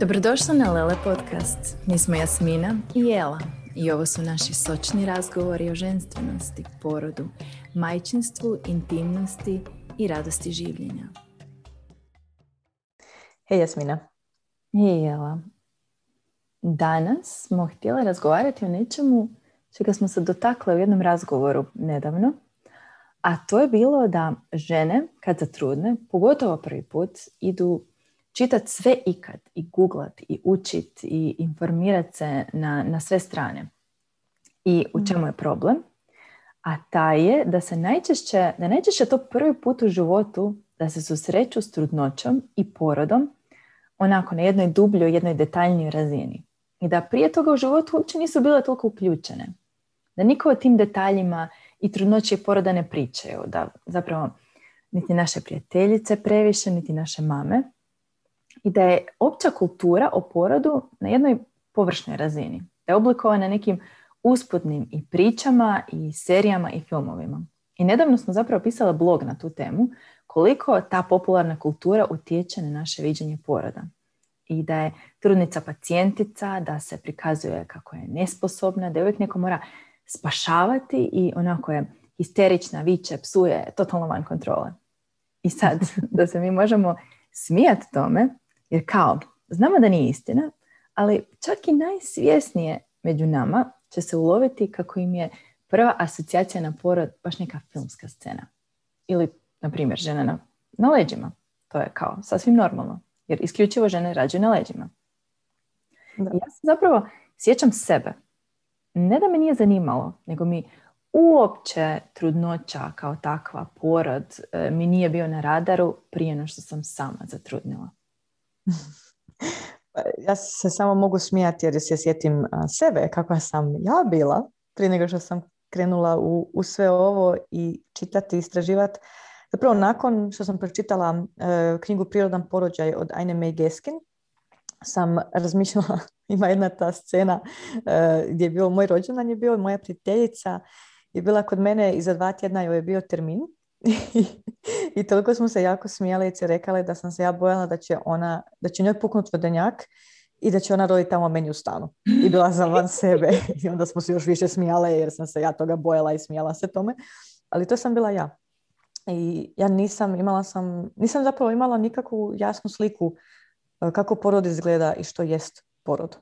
Dobrodošla na Lele podcast. Mi smo Jasmina i Jela i ovo su naši sočni razgovori o ženstvenosti, porodu, majčinstvu, intimnosti i radosti življenja. Hej Jasmina. Hej Jela. Danas smo htjeli razgovarati o nečemu čega smo se dotakle u jednom razgovoru nedavno, a to je bilo da žene kad zatrudne, pogotovo prvi put, idu čitati sve ikad i googlat i učit i informirat se na, na sve strane. I u čemu je problem? A taj je da se najčešće, da najčešće to prvi put u životu da se susreću s trudnoćom i porodom onako na jednoj dubljoj, jednoj detaljnijoj razini. I da prije toga u životu uopće nisu bile toliko uključene. Da niko o tim detaljima i trudnoće i poroda ne pričaju. Da zapravo niti naše prijateljice previše, niti naše mame. I da je opća kultura o porodu na jednoj površnoj razini. Da je oblikovana nekim usputnim i pričama i serijama i filmovima. I nedavno smo zapravo pisala blog na tu temu koliko ta popularna kultura utječe na naše viđenje poroda. I da je trudnica pacijentica, da se prikazuje kako je nesposobna, da je uvijek neko mora spašavati i onako je histerična, viče, psuje, totalno van kontrole. I sad, da se mi možemo smijati tome, jer kao, znamo da nije istina, ali čak i najsvjesnije među nama će se uloviti kako im je prva asocijacija na porod baš neka filmska scena. Ili, na primjer, žena na, na leđima. To je kao sasvim normalno. Jer isključivo žene rađaju na leđima. Da. Ja se zapravo sjećam sebe. Ne da me nije zanimalo, nego mi uopće trudnoća kao takva, porod, e, mi nije bio na radaru prije no što sam sama zatrudnila. ja se samo mogu smijati jer se sjetim sebe kakva sam ja bila prije nego što sam krenula u, u sve ovo i čitati, istraživati. Zapravo nakon što sam pročitala e, knjigu Prirodan porođaj od Aine May Geskin, sam razmišljala, ima jedna ta scena e, gdje je bio moj rođendan je bio, moja prijateljica je bila kod mene i za dva tjedna joj je bio termin I toliko smo se jako smijali i rekale da sam se ja bojala da će ona, da će njoj puknut vodenjak i da će ona roditi tamo meni u stanu. I bila sam van sebe i onda smo se još više smijale jer sam se ja toga bojala i smijala se tome. Ali to sam bila ja. I ja nisam imala sam, nisam zapravo imala nikakvu jasnu sliku e, kako porod izgleda i što jest porod.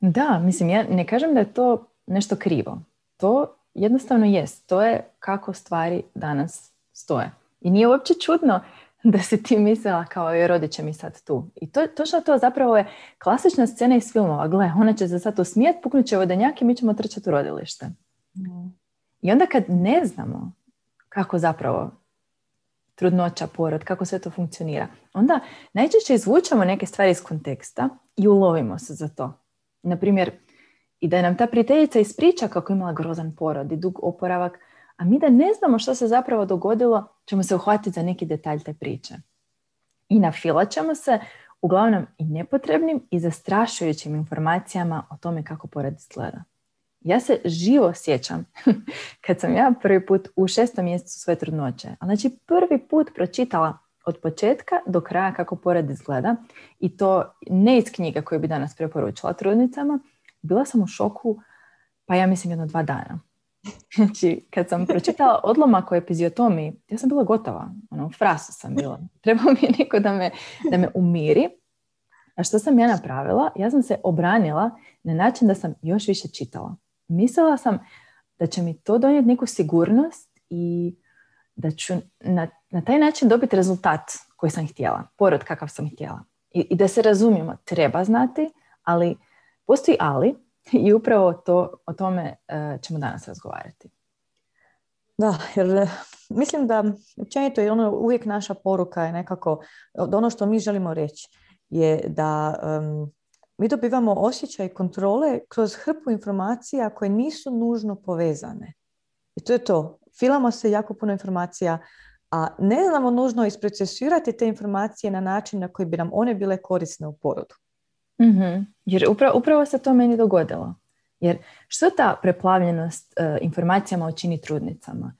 Da, mislim, ja ne kažem da je to nešto krivo. To jednostavno jest. To je kako stvari danas stoje. I nije uopće čudno da se ti mislila kao je rodiće mi sad tu. I to, točno to zapravo je klasična scena iz filmova. Gle, ona će se sad usmijet, puknut će vodenjak i mi ćemo trčati u rodilište. Mm. I onda kad ne znamo kako zapravo trudnoća, porod, kako sve to funkcionira, onda najčešće izvučemo neke stvari iz konteksta i ulovimo se za to. Naprimjer, i da nam ta prijateljica ispriča kako je imala grozan porod i dug oporavak, a mi da ne znamo što se zapravo dogodilo, ćemo se uhvatiti za neki detalj te priče. I nafilat ćemo se uglavnom i nepotrebnim i zastrašujućim informacijama o tome kako porod izgleda. Ja se živo sjećam kad sam ja prvi put u šestom mjesecu svoje trudnoće, a znači prvi put pročitala od početka do kraja kako porod izgleda i to ne iz knjiga koje bi danas preporučila trudnicama, bila sam u šoku, pa ja mislim jedno dva dana. Znači, kad sam pročitala odlomak o epiziotomiji, ja sam bila gotova. Ono, frasu sam bila. Trebao mi je neko da me, da me umiri. A što sam ja napravila? Ja sam se obranila na način da sam još više čitala. Mislila sam da će mi to donijeti neku sigurnost i da ću na, na taj način dobiti rezultat koji sam htjela. Porod kakav sam htjela. I, I da se razumijemo, treba znati, ali Postoji ali i upravo to, o tome uh, ćemo danas razgovarati. Da, jer e, mislim da općenito je ono uvijek naša poruka je nekako, ono što mi želimo reći je da mi dobivamo osjećaj kontrole kroz hrpu informacija koje nisu nužno povezane. I to je to. Filamo se jako puno informacija, a ne znamo nužno isprocesirati te informacije na način na koji bi nam one bile korisne u porodu mm Jer upravo, upravo se to meni dogodilo. Jer što ta preplavljenost uh, informacijama učini trudnicama?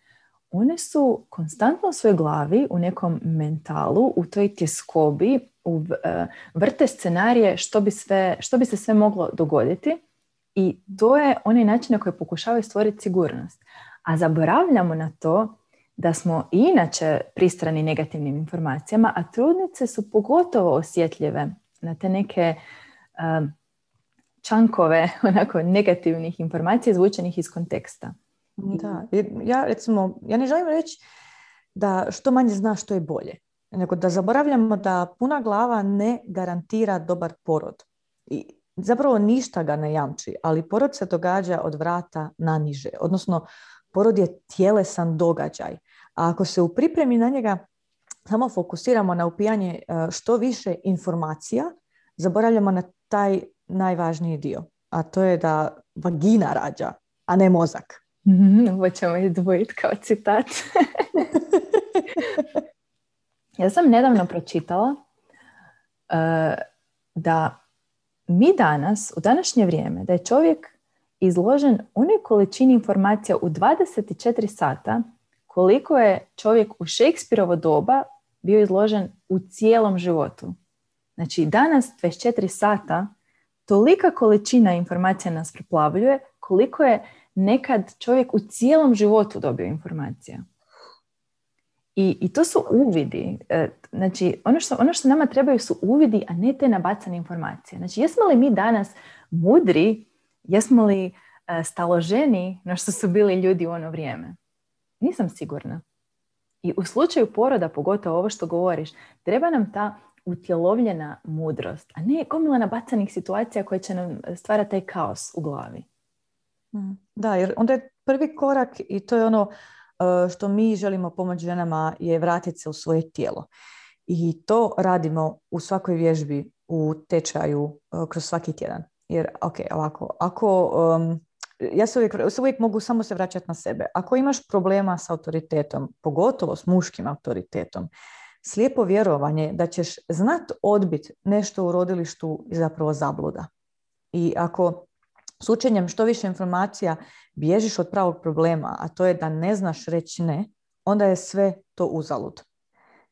One su konstantno u svojoj glavi, u nekom mentalu, u toj tjeskobi, vrte scenarije što bi, sve, što bi se sve moglo dogoditi i to je onaj način na koji pokušavaju stvoriti sigurnost. A zaboravljamo na to da smo inače pristrani negativnim informacijama, a trudnice su pogotovo osjetljive na te neke čankove onako negativnih informacija izvučenih iz konteksta. Da, ja recimo, ja ne želim reći da što manje zna što je bolje, nego da zaboravljamo da puna glava ne garantira dobar porod. I zapravo ništa ga ne jamči, ali porod se događa od vrata na niže, odnosno porod je tjelesan događaj. A ako se u pripremi na njega samo fokusiramo na upijanje e, što više informacija, zaboravljamo na taj najvažniji dio, a to je da vagina rađa, a ne mozak. Mm-hmm, ovo ćemo izdvojiti kao citat. ja sam nedavno pročitala uh, da mi danas, u današnje vrijeme, da je čovjek izložen onoj količini informacija u 24 sata koliko je čovjek u Šekspirovo doba bio izložen u cijelom životu. Znači danas 24 sata tolika količina informacija nas preplavljuje koliko je nekad čovjek u cijelom životu dobio informacija. I, I to su uvidi. E, znači, ono što, ono što nama trebaju su uvidi, a ne te nabacane informacije. Znači, jesmo li mi danas mudri, jesmo li e, staloženi na što su bili ljudi u ono vrijeme? Nisam sigurna. I u slučaju poroda, pogotovo ovo što govoriš, treba nam ta utjelovljena mudrost, a ne gomila nabacanih situacija koje će nam stvarati taj kaos u glavi. Mm. Da, jer onda je prvi korak i to je ono e, što mi želimo pomoći ženama je vratiti se u svoje tijelo. I to radimo u svakoj vježbi, u tečaju, e, kroz svaki tjedan. Jer, ok, ovako, ako, ja se uvijek, se uvijek mogu samo se vraćati na sebe. Ako imaš problema s autoritetom, pogotovo s muškim autoritetom, slijepo vjerovanje da ćeš znat odbit nešto u rodilištu je zapravo zabluda. I ako s učenjem što više informacija bježiš od pravog problema, a to je da ne znaš reći ne, onda je sve to uzalud.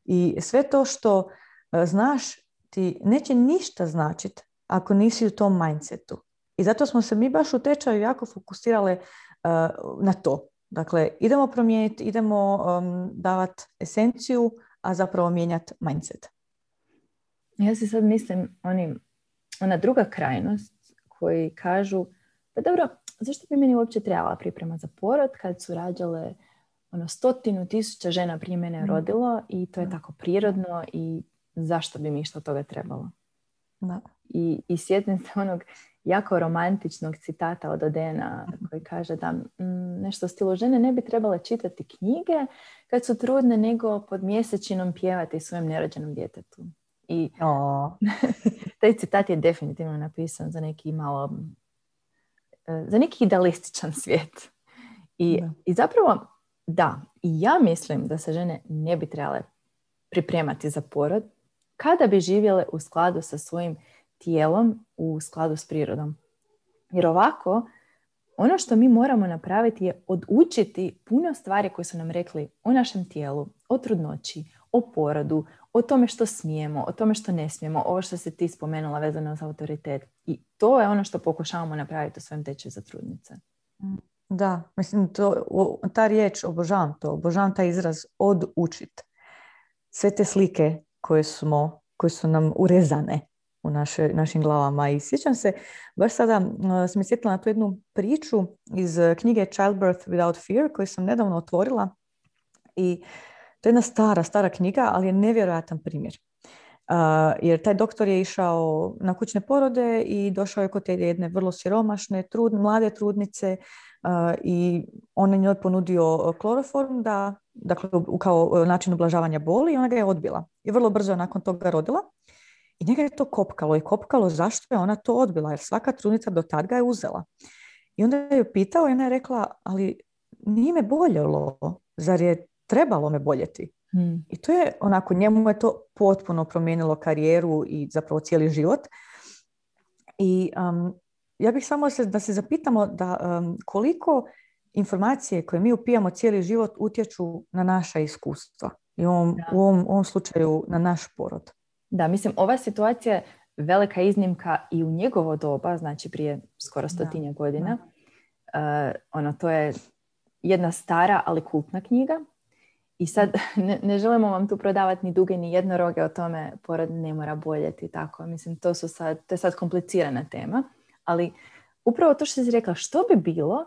I sve to što e, znaš ti neće ništa značiti ako nisi u tom mindsetu. I zato smo se mi baš u tečaju jako fokusirale e, na to. Dakle, idemo promijeniti, idemo um, davati esenciju, a zapravo mijenjati mindset. Ja se sad mislim, oni, ona druga krajnost koji kažu pa dobro, zašto bi meni uopće trebala priprema za porod kad su rađale ono stotinu tisuća žena prije mene mm. rodilo i to je tako prirodno i zašto bi mi što toga trebalo? Da. I, i sjetim se onog jako romantičnog citata od Odena koji kaže da mm, nešto stilu žene ne bi trebale čitati knjige kad su trudne nego pod mjesečinom pjevati svojem nerođenom djetetu. I taj citat je definitivno napisan za neki malo E, za neki idealističan svijet. I, I zapravo, da, i ja mislim da se žene ne bi trebale pripremati za porod kada bi živjele u skladu sa svojim tijelom, u skladu s prirodom. Jer ovako, ono što mi moramo napraviti je odučiti puno stvari koje su nam rekli o našem tijelu, o trudnoći, o porodu, o tome što smijemo, o tome što ne smijemo, ovo što se ti spomenula vezano za autoritet. I to je ono što pokušavamo napraviti u svojem tečaju za trudnice. Da, mislim, to, ta riječ, obožavam to, obožavam taj izraz odučit. Sve te slike koje, smo, koje su nam urezane u naše, našim glavama. I sjećam se, baš sada uh, sam sjetila na tu jednu priču iz knjige Childbirth Without Fear koju sam nedavno otvorila i to je jedna stara, stara knjiga, ali je nevjerojatan primjer. Uh, jer taj doktor je išao na kućne porode i došao je kod te jedne vrlo siromašne, trud, mlade trudnice uh, i on je njoj ponudio kloroform da, dakle, kao način ublažavanja boli i ona ga je odbila. I vrlo brzo nakon toga rodila. I njega je to kopkalo i kopkalo zašto je ona to odbila, jer svaka trudnica do tad ga je uzela. I onda je ju pitao i ona je rekla, ali nije me boljelo, zar je trebalo me boljeti. Hmm. I to je onako, njemu je to potpuno promijenilo karijeru i zapravo cijeli život. I um, ja bih samo se, da se zapitamo da um, koliko informacije koje mi upijamo cijeli život utječu na naša iskustva. I u ovom, u ovom, slučaju na naš porod. Da, mislim, ova situacija je velika iznimka i u njegovo doba, znači prije skoro stotinja godina. Uh, ono, to je jedna stara, ali kultna knjiga. I sad ne, ne, želimo vam tu prodavati ni duge ni jednoroge o tome porod ne mora boljeti i tako. Mislim, to, su sad, to je sad komplicirana tema. Ali upravo to što si rekla, što bi bilo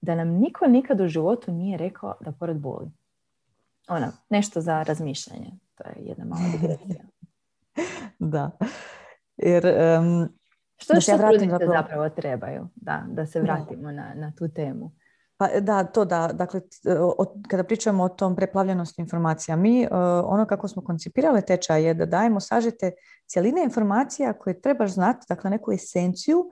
da nam niko nikad u životu nije rekao da porod boli? Ono, nešto za razmišljanje. To je jedna mala digresija. Da. Jer, um, što da što trudnice zapravo... zapravo trebaju? Da, da se vratimo na, na tu temu. Pa da, to da, dakle, kada pričamo o tom preplavljenosti informacija, mi e, ono kako smo koncipirali tečaj je da dajemo sažete cjeline informacija koje trebaš znati, dakle neku esenciju,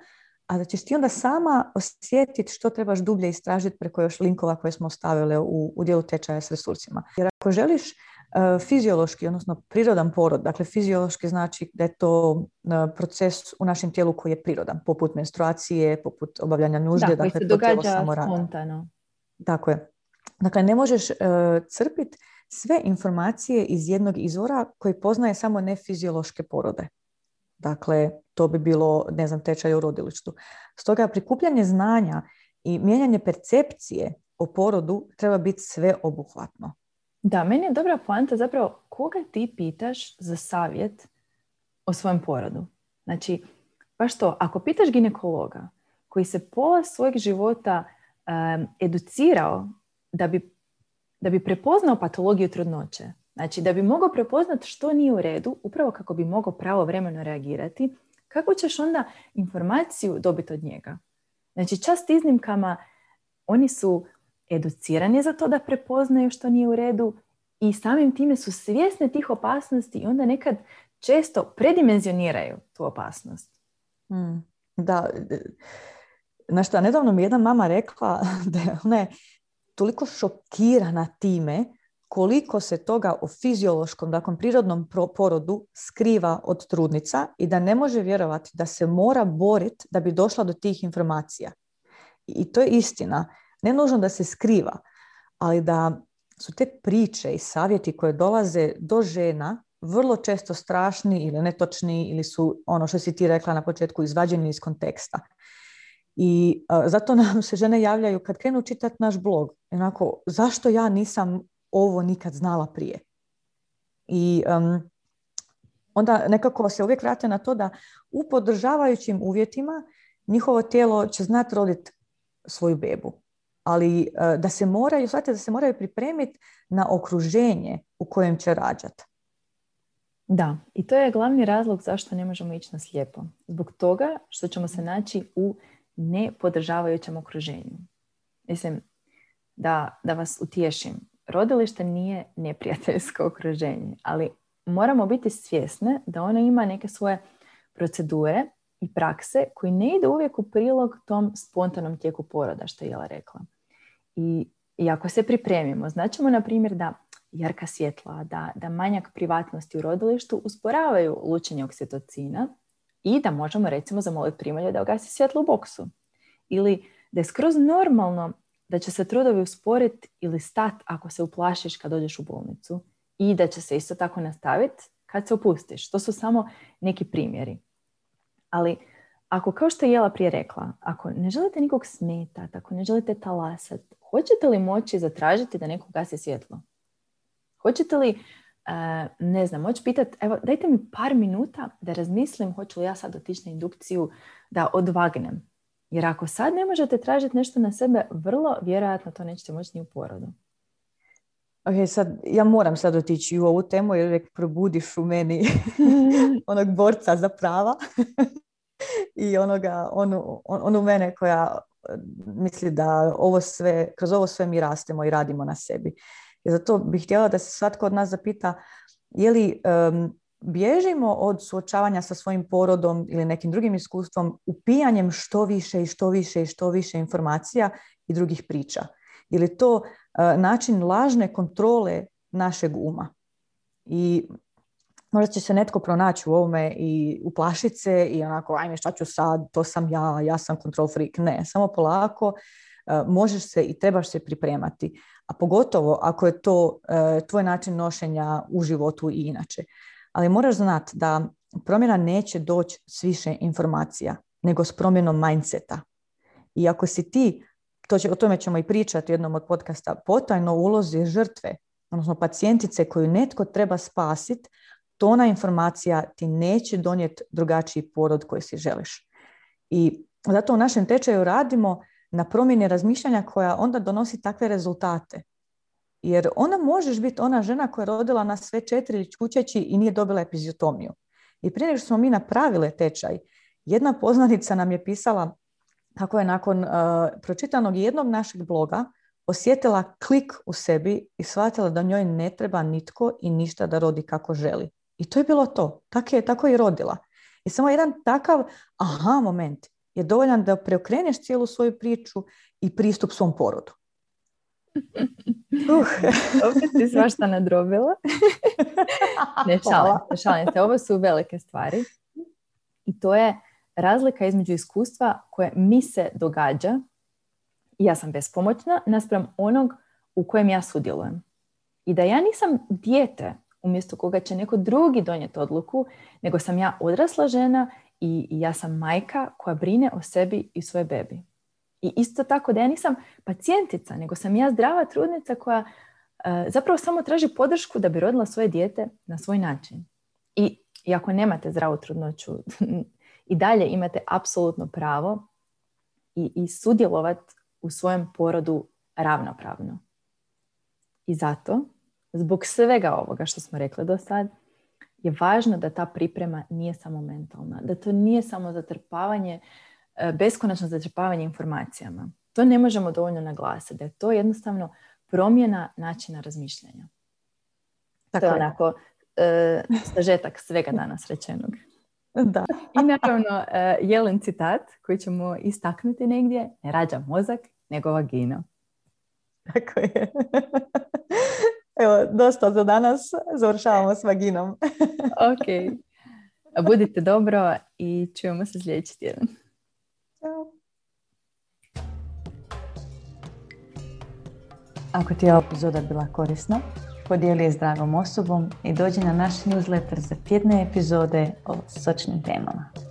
a da ćeš ti onda sama osjetiti što trebaš dublje istražiti preko još linkova koje smo ostavili u, u dijelu tečaja s resursima. Jer ako želiš E, fiziološki, odnosno prirodan porod, dakle fiziološki znači da je to e, proces u našem tijelu koji je prirodan, poput menstruacije, poput obavljanja nužde. Da, dakle, koji se događa spontano. Tako je. Dakle, ne možeš uh, crpiti sve informacije iz jednog izvora koji poznaje samo nefiziološke porode. Dakle, to bi bilo, ne znam, tečaj u rodilištu. Stoga prikupljanje znanja i mijenjanje percepcije o porodu treba biti sveobuhvatno. Da, meni je dobra poanta zapravo koga ti pitaš za savjet o svojem porodu. Znači, baš to, ako pitaš ginekologa koji se pola svojeg života educirao da bi, da bi prepoznao patologiju trudnoće, znači da bi mogao prepoznati što nije u redu, upravo kako bi mogao pravovremeno reagirati, kako ćeš onda informaciju dobiti od njega? Znači, čast iznimkama, oni su educirani za to da prepoznaju što nije u redu i samim time su svjesne tih opasnosti i onda nekad često predimenzioniraju tu opasnost. Hmm. Da, na što nedavno mi jedna mama rekla da je ona je toliko šokirana time koliko se toga o fiziološkom, dakle prirodnom porodu skriva od trudnica i da ne može vjerovati da se mora boriti da bi došla do tih informacija. I to je istina ne nužno da se skriva, ali da su te priče i savjeti koje dolaze do žena vrlo često strašni ili netočni ili su ono što si ti rekla na početku izvađeni iz konteksta. I zato nam se žene javljaju kad krenu čitati naš blog. Onako, zašto ja nisam ovo nikad znala prije? I onda nekako se uvijek vrate na to da u podržavajućim uvjetima njihovo tijelo će znati roditi svoju bebu ali e, da se moraju, shvatite da se moraju pripremiti na okruženje u kojem će rađati. Da, i to je glavni razlog zašto ne možemo ići na slijepo. Zbog toga što ćemo se naći u nepodržavajućem okruženju. Mislim, da, da vas utješim, rodilište nije neprijateljsko okruženje, ali moramo biti svjesne da ono ima neke svoje procedure i prakse koji ne ide uvijek u prilog tom spontanom tijeku poroda, što je Jela rekla. I, I ako se pripremimo, značimo na primjer da jarka svjetla, da, da manjak privatnosti u rodilištu usporavaju lučenje oksitocina i da možemo recimo zamoliti primalju da ugasi svjetlo u boksu. Ili da je skroz normalno da će se trudovi usporiti ili stat ako se uplašiš kad dođeš u bolnicu i da će se isto tako nastaviti kad se opustiš. To su samo neki primjeri. Ali ako kao što je Jela prije rekla, ako ne želite nikog smetati, ako ne želite talasati, hoćete li moći zatražiti da neko gasi svjetlo? Hoćete li, uh, ne znam, moći pitati, evo dajte mi par minuta da razmislim hoću li ja sad otići na indukciju da odvagnem. Jer ako sad ne možete tražiti nešto na sebe, vrlo vjerojatno to nećete moći ni u porodu. Ok, sad ja moram sad otići u ovu temu jer uvijek probudiš u meni onog borca za prava i onoga, onu, onu mene koja misli da ovo sve, kroz ovo sve mi rastemo i radimo na sebi. I zato bih htjela da se svatko od nas zapita je li bježimo od suočavanja sa svojim porodom ili nekim drugim iskustvom upijanjem što više i što više i što više informacija i drugih priča. Ili to uh, način lažne kontrole našeg uma. I možda će se netko pronaći u ovome i uplašiti se i onako, ajme šta ću sad, to sam ja, ja sam control freak. Ne, samo polako e, možeš se i trebaš se pripremati. A pogotovo ako je to e, tvoj način nošenja u životu i inače. Ali moraš znati da promjena neće doći s više informacija, nego s promjenom mindseta. I ako si ti, to će, o tome ćemo i pričati u jednom od podcasta, potajno ulozi žrtve, odnosno pacijentice koju netko treba spasiti, to ona informacija ti neće donijeti drugačiji porod koji si želiš. I zato u našem tečaju radimo na promjeni razmišljanja koja onda donosi takve rezultate. Jer ona možeš biti ona žena koja je rodila na sve četiri čučeći i nije dobila epiziotomiju. I prije nego što smo mi napravile tečaj, jedna poznanica nam je pisala kako je nakon uh, pročitanog jednog našeg bloga osjetila klik u sebi i shvatila da njoj ne treba nitko i ništa da rodi kako želi. I to je bilo to. Tako je, tako je i rodila. I samo jedan takav aha moment je dovoljan da preokreneš cijelu svoju priču i pristup svom porodu. Uh. Opet si svašta nadrobila. ne šalim, šalim se. Ovo su velike stvari. I to je razlika između iskustva koje mi se događa i ja sam bespomoćna naspram onog u kojem ja sudjelujem. I da ja nisam dijete umjesto koga će neko drugi donijeti odluku, nego sam ja odrasla žena i, ja sam majka koja brine o sebi i svoje bebi. I isto tako da ja nisam pacijentica, nego sam ja zdrava trudnica koja e, zapravo samo traži podršku da bi rodila svoje dijete na svoj način. I, ako nemate zdravu trudnoću, i dalje imate apsolutno pravo i, i sudjelovati u svojem porodu ravnopravno. I zato, zbog svega ovoga što smo rekli do sad, je važno da ta priprema nije samo mentalna, da to nije samo zatrpavanje, e, beskonačno zatrpavanje informacijama. To ne možemo dovoljno naglasiti, da je to jednostavno promjena načina razmišljanja. Tako to je onako e, sažetak svega danas rečenog. Da. I naravno, e, jelen citat koji ćemo istaknuti negdje, ne rađa mozak, nego vagina. Tako je. Evo, dosta za danas. Završavamo s vaginom. ok. Budite dobro i čujemo se sljedeći tjedan. Ćao. Ako ti je ova epizoda bila korisna, podijeli je s dragom osobom i dođi na naš newsletter za tjedne epizode o sočnim temama.